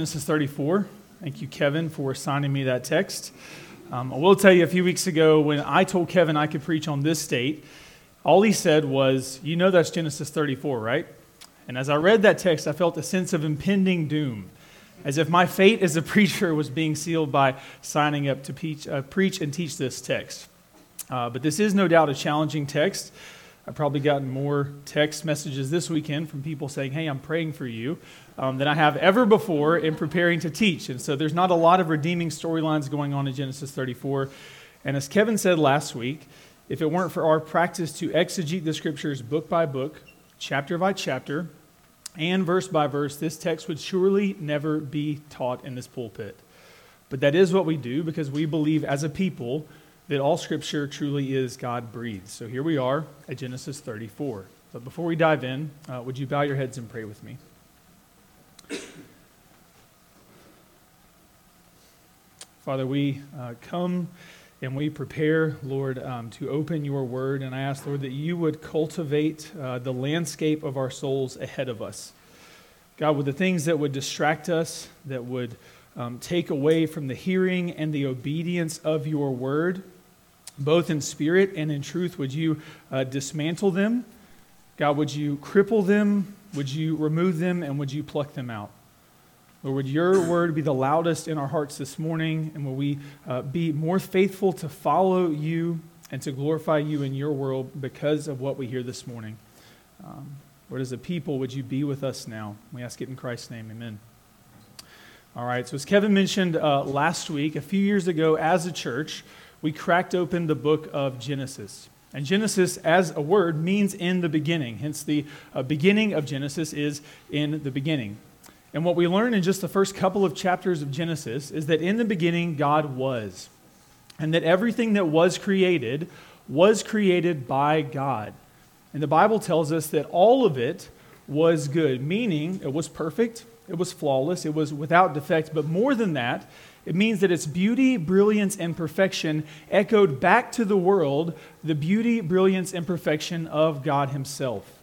Genesis 34. Thank you, Kevin, for assigning me that text. Um, I will tell you a few weeks ago when I told Kevin I could preach on this date, all he said was, You know that's Genesis 34, right? And as I read that text, I felt a sense of impending doom, as if my fate as a preacher was being sealed by signing up to preach, uh, preach and teach this text. Uh, but this is no doubt a challenging text. I've probably gotten more text messages this weekend from people saying, Hey, I'm praying for you um, than I have ever before in preparing to teach. And so there's not a lot of redeeming storylines going on in Genesis 34. And as Kevin said last week, if it weren't for our practice to exegete the scriptures book by book, chapter by chapter, and verse by verse, this text would surely never be taught in this pulpit. But that is what we do because we believe as a people that all scripture truly is God breathed. So here we are at Genesis 34. But before we dive in, uh, would you bow your heads and pray with me? Father, we uh, come and we prepare, Lord, um, to open your word. And I ask, Lord, that you would cultivate uh, the landscape of our souls ahead of us. God, with the things that would distract us, that would um, take away from the hearing and the obedience of your word, both in spirit and in truth, would you uh, dismantle them? God, would you cripple them? Would you remove them? And would you pluck them out? Lord, would your word be the loudest in our hearts this morning? And will we uh, be more faithful to follow you and to glorify you in your world because of what we hear this morning? Um, Lord, as a people, would you be with us now? We ask it in Christ's name. Amen. All right, so as Kevin mentioned uh, last week, a few years ago as a church, we cracked open the book of Genesis. And Genesis, as a word, means in the beginning. Hence, the uh, beginning of Genesis is in the beginning. And what we learn in just the first couple of chapters of Genesis is that in the beginning, God was. And that everything that was created was created by God. And the Bible tells us that all of it was good, meaning it was perfect, it was flawless, it was without defect. But more than that, it means that its beauty, brilliance, and perfection echoed back to the world the beauty, brilliance, and perfection of God Himself.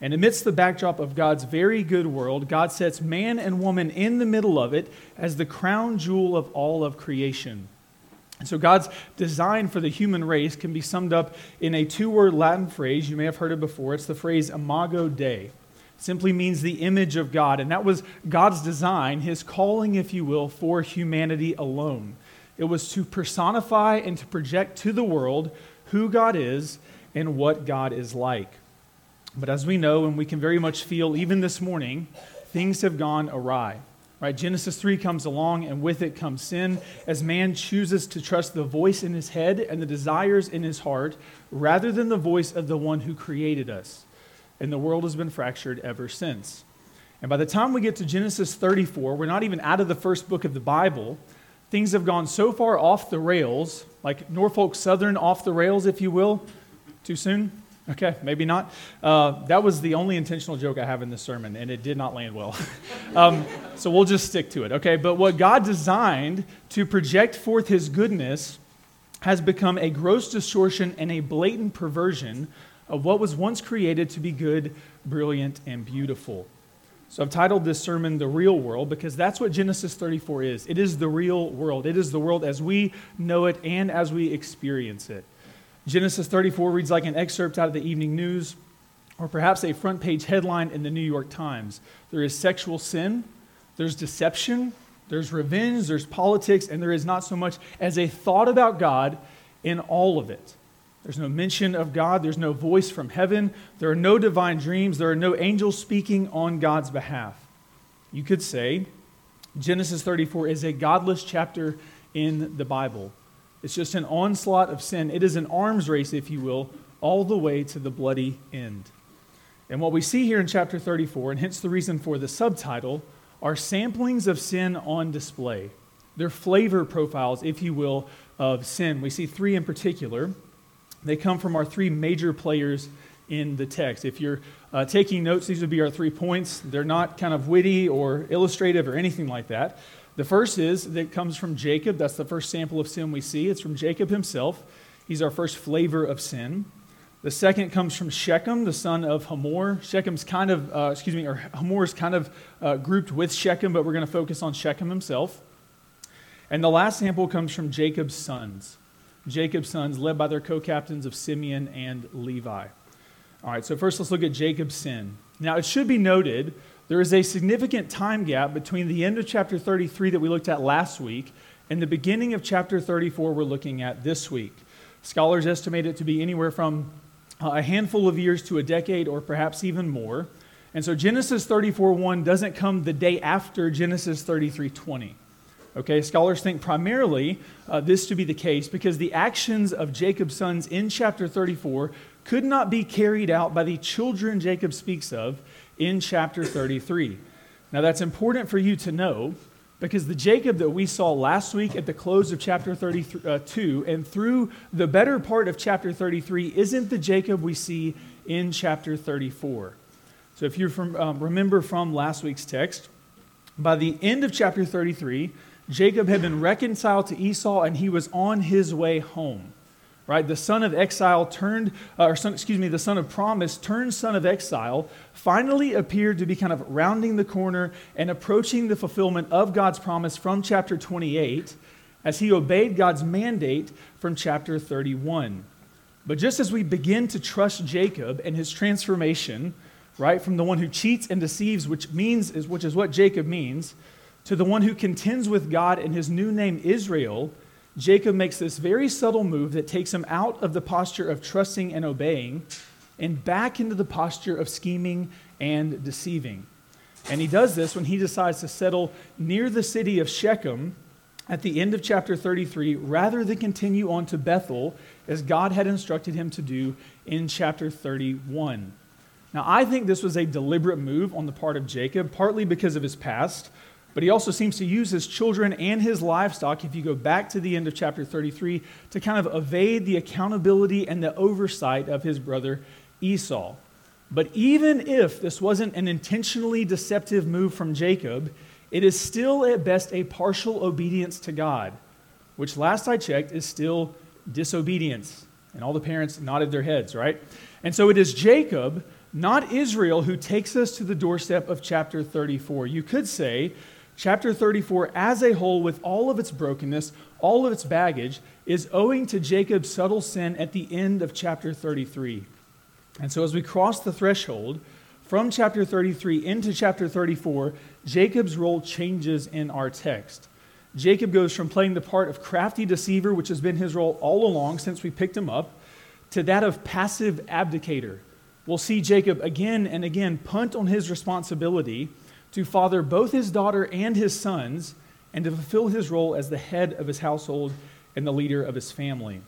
And amidst the backdrop of God's very good world, God sets man and woman in the middle of it as the crown jewel of all of creation. And so, God's design for the human race can be summed up in a two word Latin phrase. You may have heard it before. It's the phrase imago Dei. Simply means the image of God. And that was God's design, his calling, if you will, for humanity alone. It was to personify and to project to the world who God is and what God is like. But as we know, and we can very much feel even this morning, things have gone awry. Right? Genesis 3 comes along, and with it comes sin, as man chooses to trust the voice in his head and the desires in his heart rather than the voice of the one who created us. And the world has been fractured ever since. And by the time we get to Genesis 34, we're not even out of the first book of the Bible. Things have gone so far off the rails, like Norfolk Southern off the rails, if you will. Too soon? Okay, maybe not. Uh, that was the only intentional joke I have in this sermon, and it did not land well. um, so we'll just stick to it, okay? But what God designed to project forth his goodness has become a gross distortion and a blatant perversion of what was once created to be good, brilliant, and beautiful. So I've titled this sermon The Real World because that's what Genesis 34 is. It is the real world, it is the world as we know it and as we experience it. Genesis 34 reads like an excerpt out of the evening news or perhaps a front page headline in the New York Times. There is sexual sin, there's deception, there's revenge, there's politics, and there is not so much as a thought about God in all of it. There's no mention of God, there's no voice from heaven, there are no divine dreams, there are no angels speaking on God's behalf. You could say Genesis 34 is a godless chapter in the Bible. It's just an onslaught of sin. It is an arms race, if you will, all the way to the bloody end. And what we see here in chapter 34, and hence the reason for the subtitle, are samplings of sin on display. They're flavor profiles, if you will, of sin. We see three in particular. They come from our three major players in the text. If you're uh, taking notes, these would be our three points. They're not kind of witty or illustrative or anything like that. The first is that comes from Jacob. That's the first sample of sin we see. It's from Jacob himself. He's our first flavor of sin. The second comes from Shechem, the son of Hamor. Shechem's kind of, uh, excuse me, or Hamor's kind of uh, grouped with Shechem, but we're going to focus on Shechem himself. And the last sample comes from Jacob's sons. Jacob's sons, led by their co captains of Simeon and Levi. All right, so first let's look at Jacob's sin. Now, it should be noted there is a significant time gap between the end of chapter 33 that we looked at last week and the beginning of chapter 34 we're looking at this week. Scholars estimate it to be anywhere from uh, a handful of years to a decade or perhaps even more. And so Genesis 34:1 doesn't come the day after Genesis 33:20. Okay, scholars think primarily uh, this to be the case because the actions of Jacob's sons in chapter 34 could not be carried out by the children Jacob speaks of in chapter 33. Now, that's important for you to know because the Jacob that we saw last week at the close of chapter 32 and through the better part of chapter 33 isn't the Jacob we see in chapter 34. So, if you um, remember from last week's text, by the end of chapter 33, Jacob had been reconciled to Esau and he was on his way home right? The son of exile turned, uh, or son, excuse me, the son of promise turned son of exile finally appeared to be kind of rounding the corner and approaching the fulfillment of God's promise from chapter 28 as he obeyed God's mandate from chapter 31. But just as we begin to trust Jacob and his transformation, right, from the one who cheats and deceives, which means is which is what Jacob means, to the one who contends with God in his new name Israel, Jacob makes this very subtle move that takes him out of the posture of trusting and obeying and back into the posture of scheming and deceiving. And he does this when he decides to settle near the city of Shechem at the end of chapter 33 rather than continue on to Bethel as God had instructed him to do in chapter 31. Now, I think this was a deliberate move on the part of Jacob, partly because of his past, but he also seems to use his children and his livestock, if you go back to the end of chapter 33, to kind of evade the accountability and the oversight of his brother Esau. But even if this wasn't an intentionally deceptive move from Jacob, it is still at best a partial obedience to God, which last I checked is still disobedience. And all the parents nodded their heads, right? And so it is Jacob, not Israel, who takes us to the doorstep of chapter 34. You could say chapter 34 as a whole, with all of its brokenness, all of its baggage, is owing to Jacob's subtle sin at the end of chapter 33. And so as we cross the threshold from chapter 33 into chapter 34, Jacob's role changes in our text. Jacob goes from playing the part of crafty deceiver, which has been his role all along since we picked him up, to that of passive abdicator. We'll see Jacob again and again punt on his responsibility to father both his daughter and his sons, and to fulfill his role as the head of his household and the leader of his family.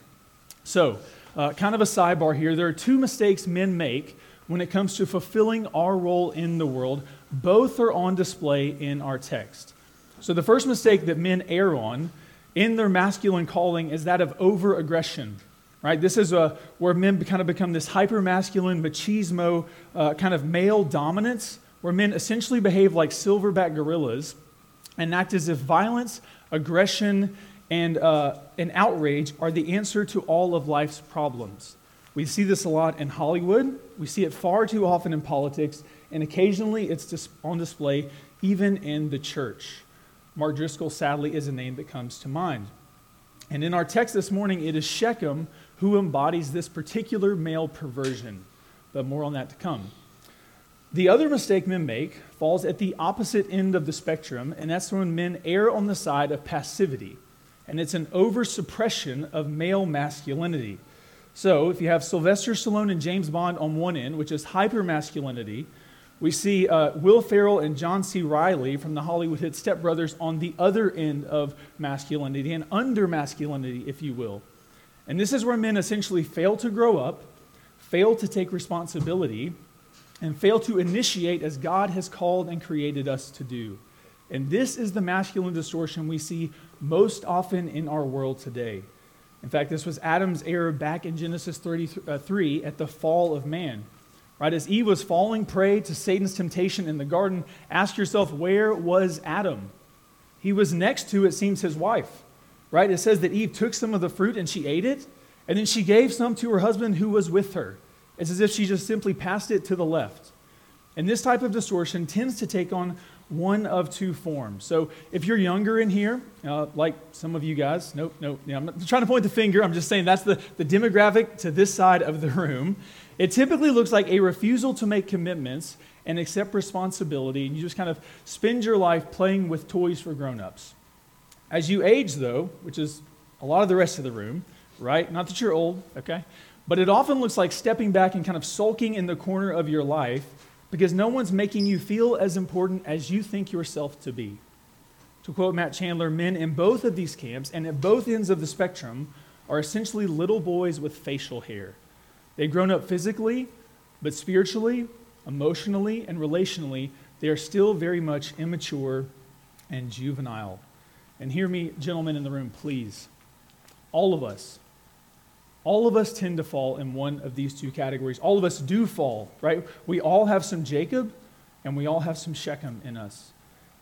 So, uh, kind of a sidebar here there are two mistakes men make when it comes to fulfilling our role in the world. Both are on display in our text. So, the first mistake that men err on in their masculine calling is that of over aggression. Right? This is a, where men kind of become this hyper masculine, machismo, uh, kind of male dominance where men essentially behave like silverback gorillas and act as if violence, aggression, and, uh, and outrage are the answer to all of life's problems. We see this a lot in Hollywood. We see it far too often in politics, and occasionally it's dis- on display even in the church. Mark Driscoll, sadly, is a name that comes to mind. And in our text this morning, it is Shechem who embodies this particular male perversion. But more on that to come. The other mistake men make falls at the opposite end of the spectrum, and that's when men err on the side of passivity. And it's an over suppression of male masculinity. So, if you have Sylvester Stallone and James Bond on one end, which is hyper masculinity, we see uh, Will Ferrell and John C. Reilly from the Hollywood hit Step Brothers on the other end of masculinity and under masculinity, if you will. And this is where men essentially fail to grow up, fail to take responsibility, and fail to initiate as God has called and created us to do. And this is the masculine distortion we see most often in our world today. In fact, this was Adam's error back in Genesis 33 uh, at the fall of man. Right, as Eve was falling prey to Satan's temptation in the garden, ask yourself, where was Adam? He was next to, it seems, his wife. Right? It says that Eve took some of the fruit and she ate it, and then she gave some to her husband who was with her. It's as if she just simply passed it to the left. And this type of distortion tends to take on one of two forms. So if you're younger in here, uh, like some of you guys, nope, nope, yeah, I'm not trying to point the finger, I'm just saying that's the, the demographic to this side of the room. It typically looks like a refusal to make commitments and accept responsibility, and you just kind of spend your life playing with toys for grown-ups. As you age, though, which is a lot of the rest of the room, right? Not that you're old, okay? But it often looks like stepping back and kind of sulking in the corner of your life because no one's making you feel as important as you think yourself to be. To quote Matt Chandler, men in both of these camps and at both ends of the spectrum are essentially little boys with facial hair. They've grown up physically, but spiritually, emotionally, and relationally, they are still very much immature and juvenile. And hear me, gentlemen in the room, please. All of us, all of us tend to fall in one of these two categories. All of us do fall, right? We all have some Jacob and we all have some Shechem in us.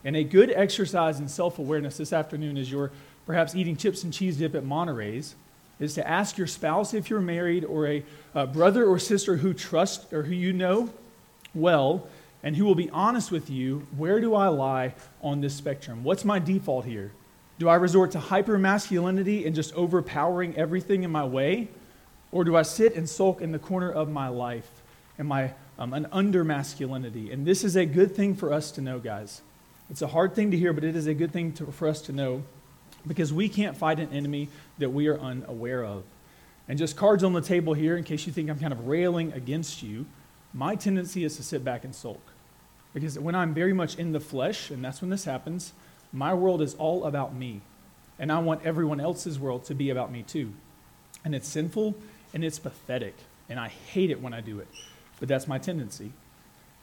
And a good exercise in self awareness this afternoon as you're perhaps eating chips and cheese dip at Monterey's is to ask your spouse if you're married or a, a brother or sister who trust or who you know well and who will be honest with you where do I lie on this spectrum? What's my default here? Do I resort to hyper masculinity and just overpowering everything in my way? Or do I sit and sulk in the corner of my life and my um, an under masculinity? And this is a good thing for us to know, guys. It's a hard thing to hear, but it is a good thing to, for us to know because we can't fight an enemy that we are unaware of. And just cards on the table here, in case you think I'm kind of railing against you, my tendency is to sit back and sulk. Because when I'm very much in the flesh, and that's when this happens, my world is all about me. And I want everyone else's world to be about me too. And it's sinful and it's pathetic. And I hate it when I do it. But that's my tendency.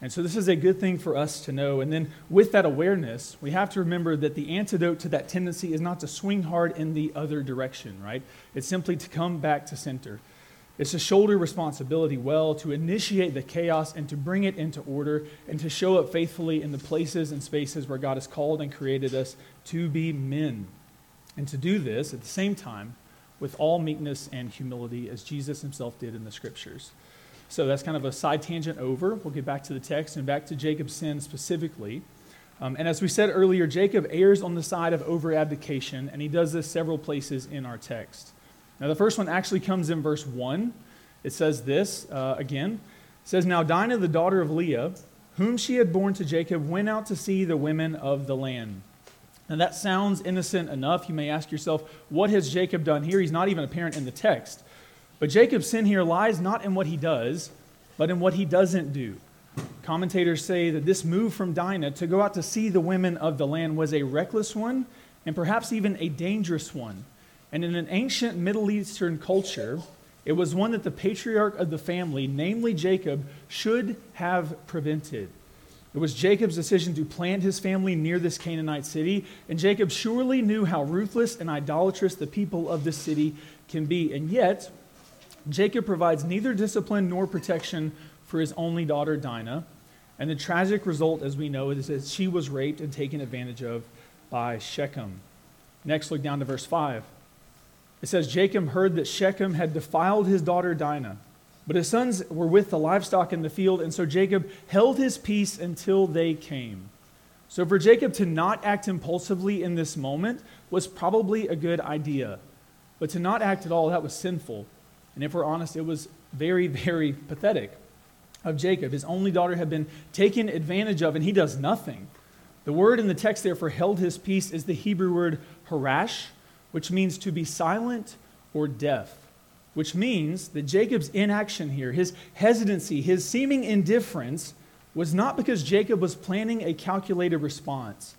And so this is a good thing for us to know. And then with that awareness, we have to remember that the antidote to that tendency is not to swing hard in the other direction, right? It's simply to come back to center. It's to shoulder responsibility well, to initiate the chaos and to bring it into order, and to show up faithfully in the places and spaces where God has called and created us to be men. And to do this at the same time with all meekness and humility, as Jesus himself did in the scriptures. So that's kind of a side tangent over. We'll get back to the text and back to Jacob's sin specifically. Um, and as we said earlier, Jacob errs on the side of over abdication, and he does this several places in our text. Now, the first one actually comes in verse 1. It says this uh, again. It says, Now Dinah, the daughter of Leah, whom she had borne to Jacob, went out to see the women of the land. Now, that sounds innocent enough. You may ask yourself, what has Jacob done here? He's not even apparent in the text. But Jacob's sin here lies not in what he does, but in what he doesn't do. Commentators say that this move from Dinah to go out to see the women of the land was a reckless one and perhaps even a dangerous one. And in an ancient Middle Eastern culture, it was one that the patriarch of the family, namely Jacob, should have prevented. It was Jacob's decision to plant his family near this Canaanite city, and Jacob surely knew how ruthless and idolatrous the people of this city can be. And yet, Jacob provides neither discipline nor protection for his only daughter, Dinah. And the tragic result, as we know, is that she was raped and taken advantage of by Shechem. Next, look down to verse 5. It says Jacob heard that Shechem had defiled his daughter Dinah, but his sons were with the livestock in the field, and so Jacob held his peace until they came. So, for Jacob to not act impulsively in this moment was probably a good idea. But to not act at all, that was sinful. And if we're honest, it was very, very pathetic of Jacob. His only daughter had been taken advantage of, and he does nothing. The word in the text there for held his peace is the Hebrew word harash, which means to be silent or deaf, which means that Jacob's inaction here, his hesitancy, his seeming indifference, was not because Jacob was planning a calculated response.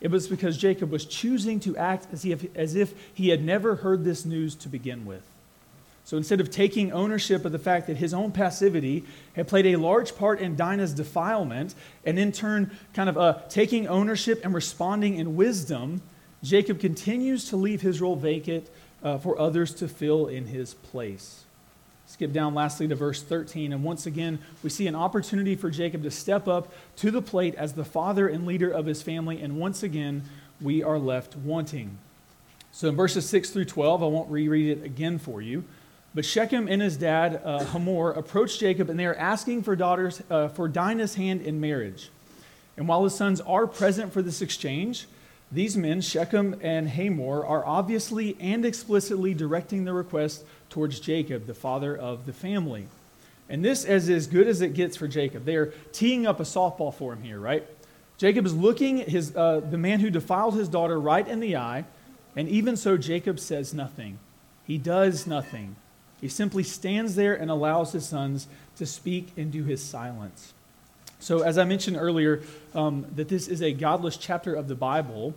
It was because Jacob was choosing to act as if, as if he had never heard this news to begin with. So instead of taking ownership of the fact that his own passivity had played a large part in Dinah's defilement, and in turn, kind of uh, taking ownership and responding in wisdom, Jacob continues to leave his role vacant uh, for others to fill in his place. Skip down lastly to verse 13, and once again, we see an opportunity for Jacob to step up to the plate as the father and leader of his family, and once again, we are left wanting. So in verses 6 through 12, I won't reread it again for you, But Shechem and his dad, uh, Hamor, approach Jacob and they are asking for daughters uh, for Dinah's hand in marriage. And while his sons are present for this exchange, these men, Shechem and Hamor, are obviously and explicitly directing the request towards Jacob, the father of the family. And this is as good as it gets for Jacob. They are teeing up a softball for him here, right? Jacob is looking his, uh, the man who defiled his daughter right in the eye, and even so, Jacob says nothing. He does nothing. He simply stands there and allows his sons to speak into his silence. So, as I mentioned earlier, um, that this is a godless chapter of the Bible.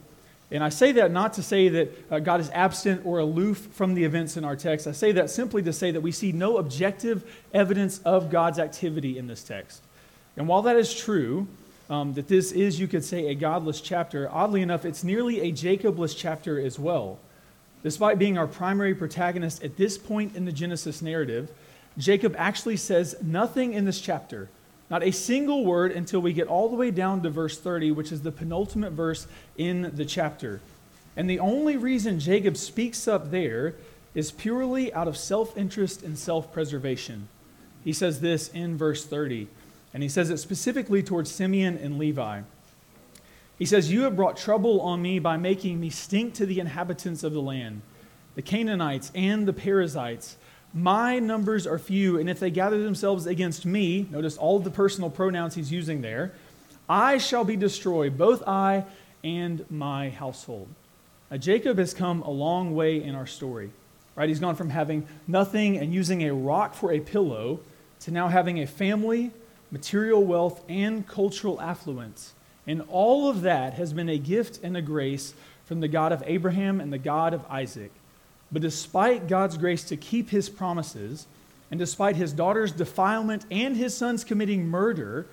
And I say that not to say that uh, God is absent or aloof from the events in our text. I say that simply to say that we see no objective evidence of God's activity in this text. And while that is true, um, that this is, you could say, a godless chapter, oddly enough, it's nearly a Jacobless chapter as well. Despite being our primary protagonist at this point in the Genesis narrative, Jacob actually says nothing in this chapter, not a single word until we get all the way down to verse 30, which is the penultimate verse in the chapter. And the only reason Jacob speaks up there is purely out of self interest and self preservation. He says this in verse 30, and he says it specifically towards Simeon and Levi. He says, You have brought trouble on me by making me stink to the inhabitants of the land, the Canaanites and the Perizzites. My numbers are few, and if they gather themselves against me, notice all of the personal pronouns he's using there, I shall be destroyed, both I and my household. Now, Jacob has come a long way in our story, right? He's gone from having nothing and using a rock for a pillow to now having a family, material wealth, and cultural affluence. And all of that has been a gift and a grace from the God of Abraham and the God of Isaac. But despite God's grace to keep his promises, and despite his daughter's defilement and his son's committing murder,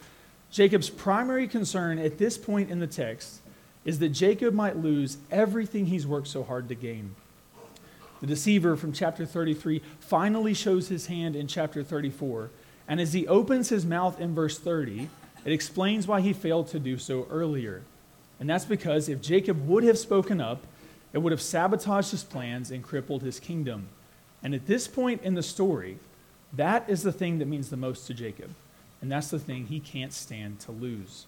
Jacob's primary concern at this point in the text is that Jacob might lose everything he's worked so hard to gain. The deceiver from chapter 33 finally shows his hand in chapter 34. And as he opens his mouth in verse 30, it explains why he failed to do so earlier. And that's because if Jacob would have spoken up, it would have sabotaged his plans and crippled his kingdom. And at this point in the story, that is the thing that means the most to Jacob. And that's the thing he can't stand to lose.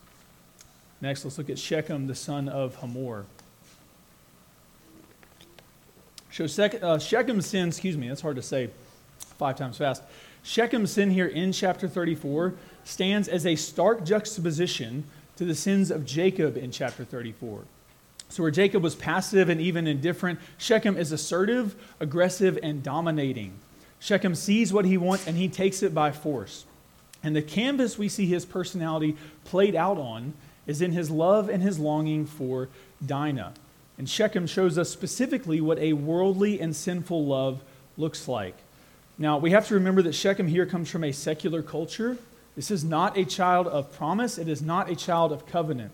Next, let's look at Shechem, the son of Hamor. So uh, Shechem's sin, excuse me, that's hard to say five times fast. Shechem's sin here in chapter 34 stands as a stark juxtaposition to the sins of Jacob in chapter 34. So, where Jacob was passive and even indifferent, Shechem is assertive, aggressive, and dominating. Shechem sees what he wants and he takes it by force. And the canvas we see his personality played out on is in his love and his longing for Dinah. And Shechem shows us specifically what a worldly and sinful love looks like. Now, we have to remember that Shechem here comes from a secular culture. This is not a child of promise, it is not a child of covenant.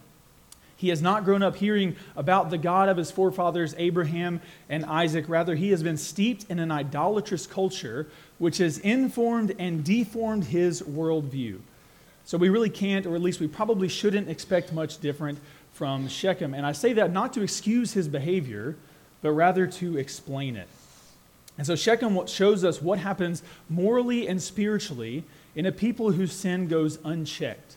He has not grown up hearing about the God of his forefathers, Abraham and Isaac. Rather, he has been steeped in an idolatrous culture which has informed and deformed his worldview. So we really can't, or at least we probably shouldn't, expect much different from Shechem. And I say that not to excuse his behavior, but rather to explain it. And so Shechem shows us what happens morally and spiritually in a people whose sin goes unchecked.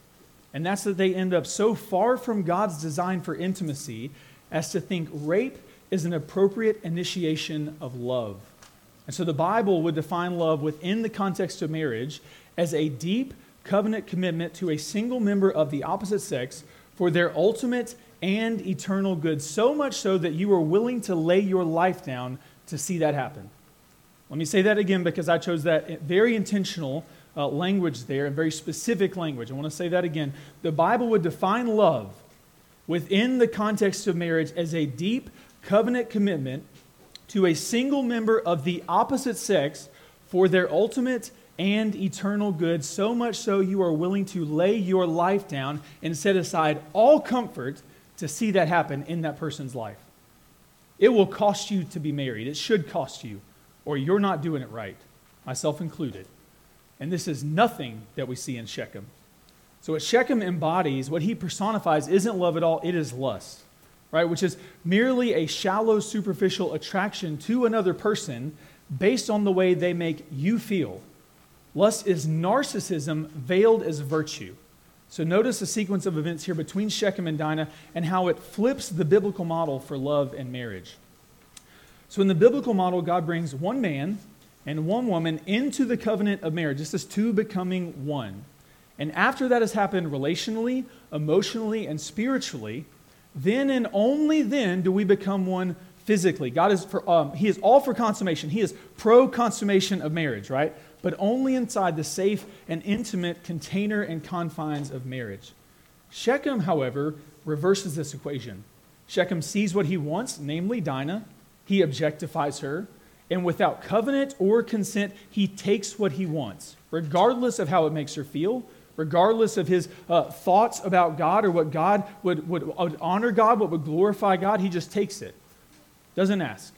And that's that they end up so far from God's design for intimacy as to think rape is an appropriate initiation of love. And so the Bible would define love within the context of marriage as a deep covenant commitment to a single member of the opposite sex for their ultimate and eternal good, so much so that you are willing to lay your life down to see that happen. Let me say that again because I chose that very intentional uh, language there, and very specific language. I want to say that again. The Bible would define love within the context of marriage as a deep covenant commitment to a single member of the opposite sex for their ultimate and eternal good, so much so you are willing to lay your life down and set aside all comfort to see that happen in that person's life. It will cost you to be married. It should cost you, or you're not doing it right, myself included. And this is nothing that we see in Shechem. So, what Shechem embodies, what he personifies, isn't love at all, it is lust, right? Which is merely a shallow, superficial attraction to another person based on the way they make you feel. Lust is narcissism veiled as virtue. So notice the sequence of events here between Shechem and Dinah and how it flips the biblical model for love and marriage. So in the biblical model, God brings one man and one woman into the covenant of marriage. This is two becoming one. And after that has happened relationally, emotionally, and spiritually, then and only then do we become one physically. God is for, um, He is all for consummation. He is pro consummation of marriage, right? But only inside the safe and intimate container and confines of marriage. Shechem, however, reverses this equation. Shechem sees what he wants, namely Dinah. He objectifies her. And without covenant or consent, he takes what he wants, regardless of how it makes her feel, regardless of his uh, thoughts about God or what God would, would, would honor God, what would glorify God, he just takes it. Doesn't ask.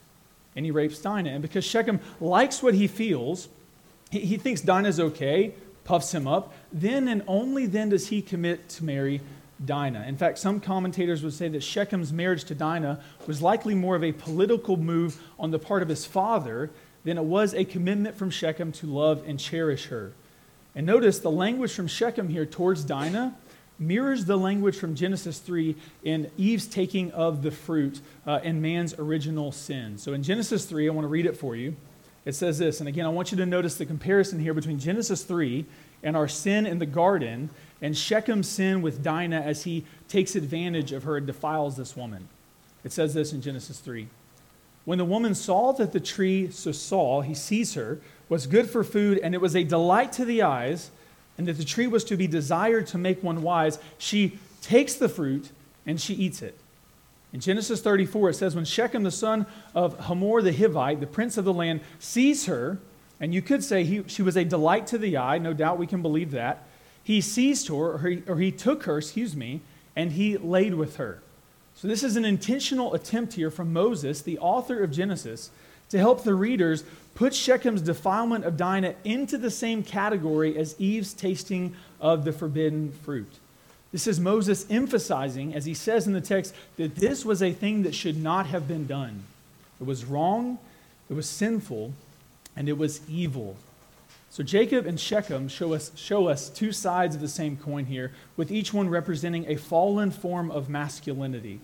And he rapes Dinah. And because Shechem likes what he feels, he, he thinks Dinah's okay, puffs him up. Then and only then does he commit to marry Dinah. In fact, some commentators would say that Shechem's marriage to Dinah was likely more of a political move on the part of his father than it was a commitment from Shechem to love and cherish her. And notice the language from Shechem here towards Dinah mirrors the language from Genesis 3 in Eve's taking of the fruit uh, and man's original sin. So in Genesis 3, I want to read it for you. It says this, and again, I want you to notice the comparison here between Genesis 3 and our sin in the garden and Shechem's sin with Dinah as he takes advantage of her and defiles this woman. It says this in Genesis 3. When the woman saw that the tree, so Saul, he sees her, was good for food, and it was a delight to the eyes, and that the tree was to be desired to make one wise, she takes the fruit and she eats it. In Genesis 34, it says, When Shechem, the son of Hamor the Hivite, the prince of the land, sees her, and you could say he, she was a delight to the eye, no doubt we can believe that. He seized her, or he, or he took her, excuse me, and he laid with her. So, this is an intentional attempt here from Moses, the author of Genesis, to help the readers put Shechem's defilement of Dinah into the same category as Eve's tasting of the forbidden fruit. This is Moses emphasizing, as he says in the text, that this was a thing that should not have been done. It was wrong, it was sinful, and it was evil. So Jacob and Shechem show us, show us two sides of the same coin here, with each one representing a fallen form of masculinity,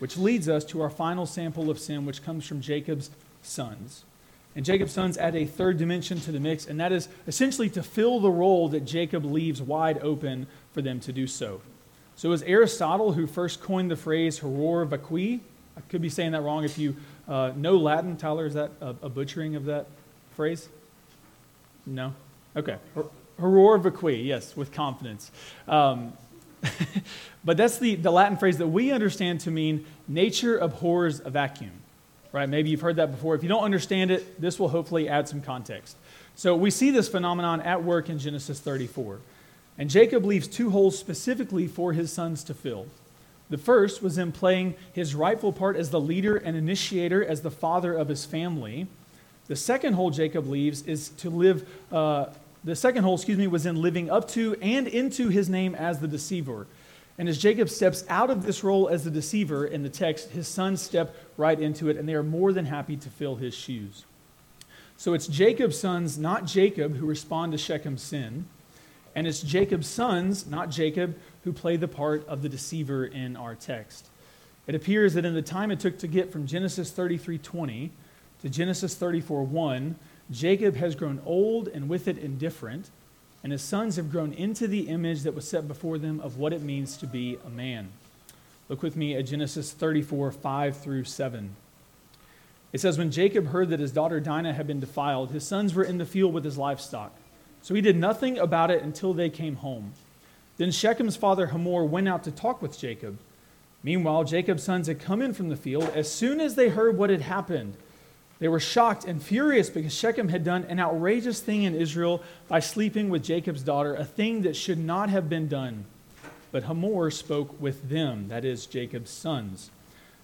which leads us to our final sample of sin, which comes from Jacob's sons. And Jacob's sons add a third dimension to the mix, and that is essentially to fill the role that Jacob leaves wide open for them to do so. So it was Aristotle who first coined the phrase horror vacui. I could be saying that wrong if you uh, know Latin. Tyler, is that a, a, butchering of that phrase? No? Okay. Horror vacui, yes, with confidence. Um, but that's the, the Latin phrase that we understand to mean nature abhors a vacuum right? Maybe you've heard that before. If you don't understand it, this will hopefully add some context. So we see this phenomenon at work in Genesis 34. And Jacob leaves two holes specifically for his sons to fill. The first was in playing his rightful part as the leader and initiator, as the father of his family. The second hole Jacob leaves is to live, uh, the second hole, excuse me, was in living up to and into his name as the deceiver. And as Jacob steps out of this role as the deceiver in the text, his sons step right into it, and they are more than happy to fill his shoes. So it's Jacob's sons, not Jacob, who respond to Shechem's sin. And it's Jacob's sons, not Jacob, who play the part of the deceiver in our text. It appears that in the time it took to get from Genesis 33:20 to Genesis 34:1, Jacob has grown old and with it indifferent and his sons have grown into the image that was set before them of what it means to be a man. Look with me at Genesis 34, 5 through 7. It says, When Jacob heard that his daughter Dinah had been defiled, his sons were in the field with his livestock. So he did nothing about it until they came home. Then Shechem's father Hamor went out to talk with Jacob. Meanwhile, Jacob's sons had come in from the field. As soon as they heard what had happened, they were shocked and furious because Shechem had done an outrageous thing in Israel by sleeping with Jacob's daughter, a thing that should not have been done. But Hamor spoke with them, that is, Jacob's sons.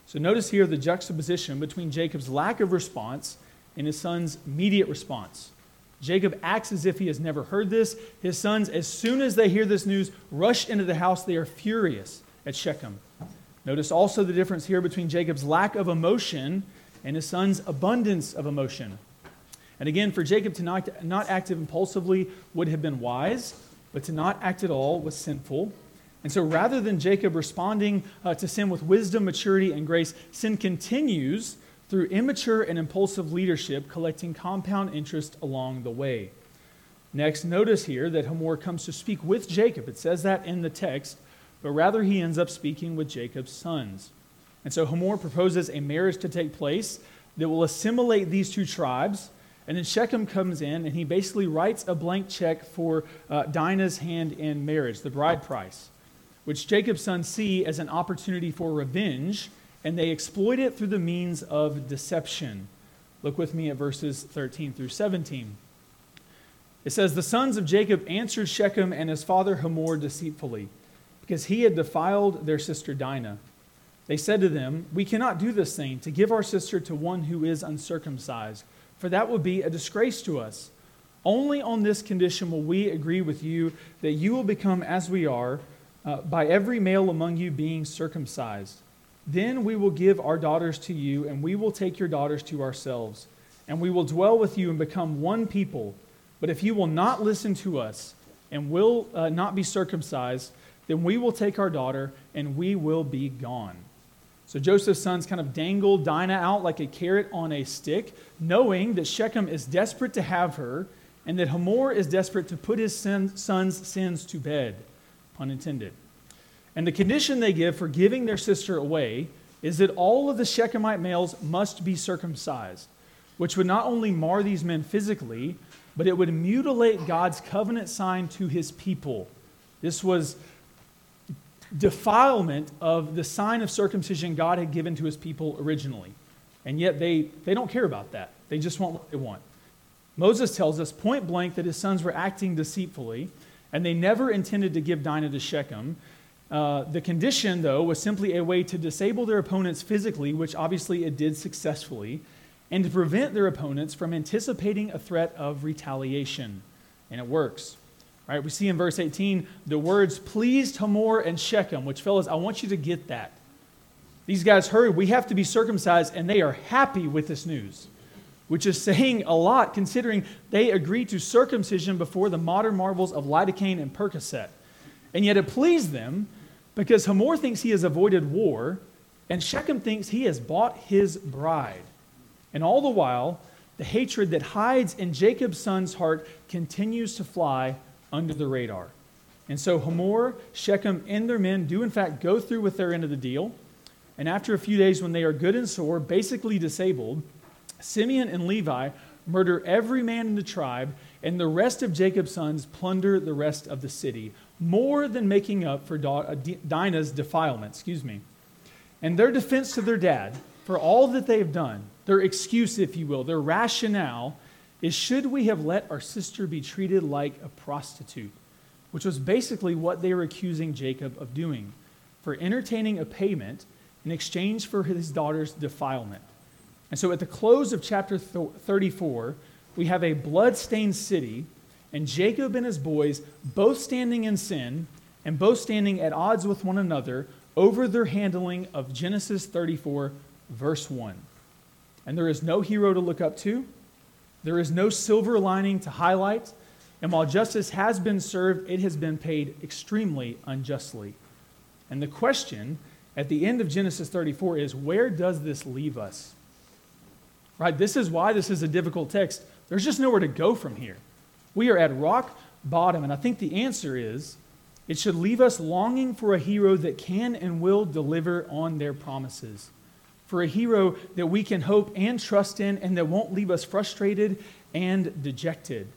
So notice here the juxtaposition between Jacob's lack of response and his son's immediate response. Jacob acts as if he has never heard this. His sons, as soon as they hear this news, rush into the house. They are furious at Shechem. Notice also the difference here between Jacob's lack of emotion and his son's abundance of emotion. And again, for Jacob to not, not act impulsively would have been wise, but to not act at all was sinful. And so rather than Jacob responding uh, to sin with wisdom, maturity, and grace, sin continues through immature and impulsive leadership, collecting compound interest along the way. Next, notice here that Hamor comes to speak with Jacob. It says that in the text, but rather he ends up speaking with Jacob's sons. And so Hamor proposes a marriage to take place that will assimilate these two tribes. And then Shechem comes in and he basically writes a blank check for uh, Dinah's hand in marriage, the bride price, which Jacob's sons see as an opportunity for revenge, and they exploit it through the means of deception. Look with me at verses 13 through 17. It says, The sons of Jacob answered Shechem and his father Hamor deceitfully, because he had defiled their sister Dinah. They said to them, We cannot do this thing, to give our sister to one who is uncircumcised, for that would be a disgrace to us. Only on this condition will we agree with you that you will become as we are, uh, by every male among you being circumcised. Then we will give our daughters to you, and we will take your daughters to ourselves, and we will dwell with you and become one people. But if you will not listen to us and will uh, not be circumcised, then we will take our daughter and we will be gone. So Joseph's sons kind of dangle Dinah out like a carrot on a stick, knowing that Shechem is desperate to have her and that Hamor is desperate to put his sin, son's sins to bed, pun intended. And the condition they give for giving their sister away is that all of the Shechemite males must be circumcised, which would not only mar these men physically, but it would mutilate God's covenant sign to his people. This was defilement of the sign of circumcision God had given to his people originally. And yet they, they don't care about that. They just want what they want. Moses tells us point blank that his sons were acting deceitfully, and they never intended to give Dinah to Shechem. Uh, the condition, though, was simply a way to disable their opponents physically, which obviously it did successfully, and to prevent their opponents from anticipating a threat of retaliation. And it works. Right? We see in verse 18 the words pleased Hamor and Shechem, which, fellas, I want you to get that. These guys heard we have to be circumcised, and they are happy with this news, which is saying a lot considering they agreed to circumcision before the modern marvels of lidocaine and Percocet. And yet it pleased them because Hamor thinks he has avoided war, and Shechem thinks he has bought his bride. And all the while, the hatred that hides in Jacob's son's heart continues to fly under the radar. And so Hamor, Shechem, and their men do, in fact, go through with their end of the deal. And after a few days, when they are good and sore, basically disabled, Simeon and Levi murder every man in the tribe, and the rest of Jacob's sons plunder the rest of the city, more than making up for uh, Dinah's defilement. Excuse me. And their defense to their dad for all that they've done, their excuse, if you will, their rationale, is should we have let our sister be treated like a prostitute? Which was basically what they were accusing Jacob of doing for entertaining a payment in exchange for his daughter's defilement. And so at the close of chapter 34, we have a blood-stained city and Jacob and his boys both standing in sin and both standing at odds with one another over their handling of Genesis 34, verse 1. And there is no hero to look up to, there is no silver lining to highlight, and while justice has been served, it has been paid extremely unjustly. And the question at the end of Genesis 34 is where does this leave us? Right? This is why this is a difficult text. There's just nowhere to go from here. We are at rock bottom, and I think the answer is it should leave us longing for a hero that can and will deliver on their promises for a hero that we can hope and trust in and that won't leave us frustrated and dejected.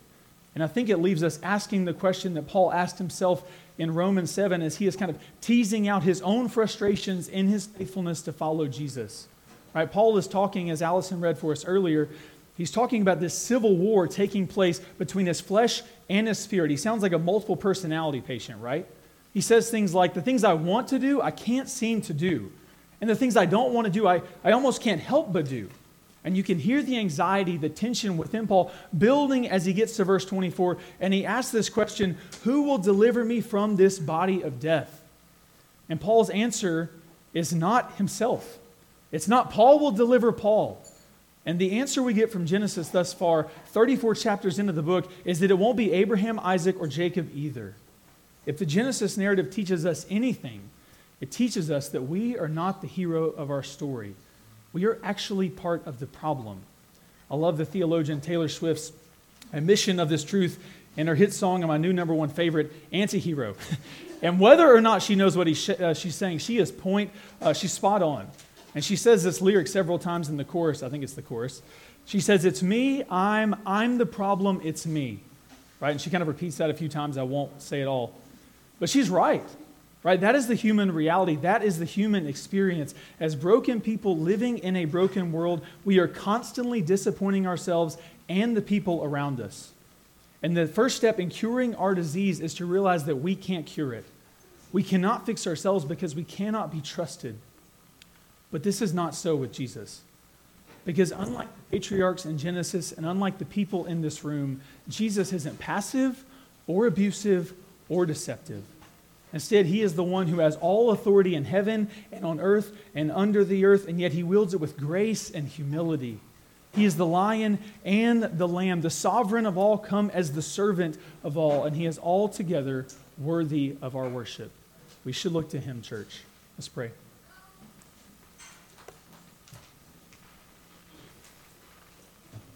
And I think it leaves us asking the question that Paul asked himself in Romans 7 as he is kind of teasing out his own frustrations in his faithfulness to follow Jesus. Right? Paul is talking, as Allison read for us earlier, he's talking about this civil war taking place between his flesh and his spirit. He sounds like a multiple personality patient, right? He says things like, The things I want to do, I can't seem to do. And the things I don't want to do, I, I almost can't help but do. And you can hear the anxiety, the tension within Paul building as he gets to verse 24. And he asks this question Who will deliver me from this body of death? And Paul's answer is not himself. It's not Paul will deliver Paul. And the answer we get from Genesis thus far, 34 chapters into the book, is that it won't be Abraham, Isaac, or Jacob either. If the Genesis narrative teaches us anything, it teaches us that we are not the hero of our story. We are actually part of the problem. I love the theologian Taylor Swift's admission of this truth in her hit song and my new number one favorite, Antihero. and whether or not she knows what sh- uh, she's saying, she is point, uh, she's spot on. And she says this lyric several times in the chorus. I think it's the chorus. She says, It's me, I'm, I'm the problem, it's me. Right? And she kind of repeats that a few times. I won't say it all. But she's right. Right? That is the human reality. That is the human experience. As broken people living in a broken world, we are constantly disappointing ourselves and the people around us. And the first step in curing our disease is to realize that we can't cure it. We cannot fix ourselves because we cannot be trusted. But this is not so with Jesus. Because unlike the patriarchs in Genesis and unlike the people in this room, Jesus isn't passive or abusive or deceptive. Instead, he is the one who has all authority in heaven and on earth and under the earth, and yet he wields it with grace and humility. He is the lion and the lamb, the sovereign of all, come as the servant of all, and he is altogether worthy of our worship. We should look to him, church. Let's pray.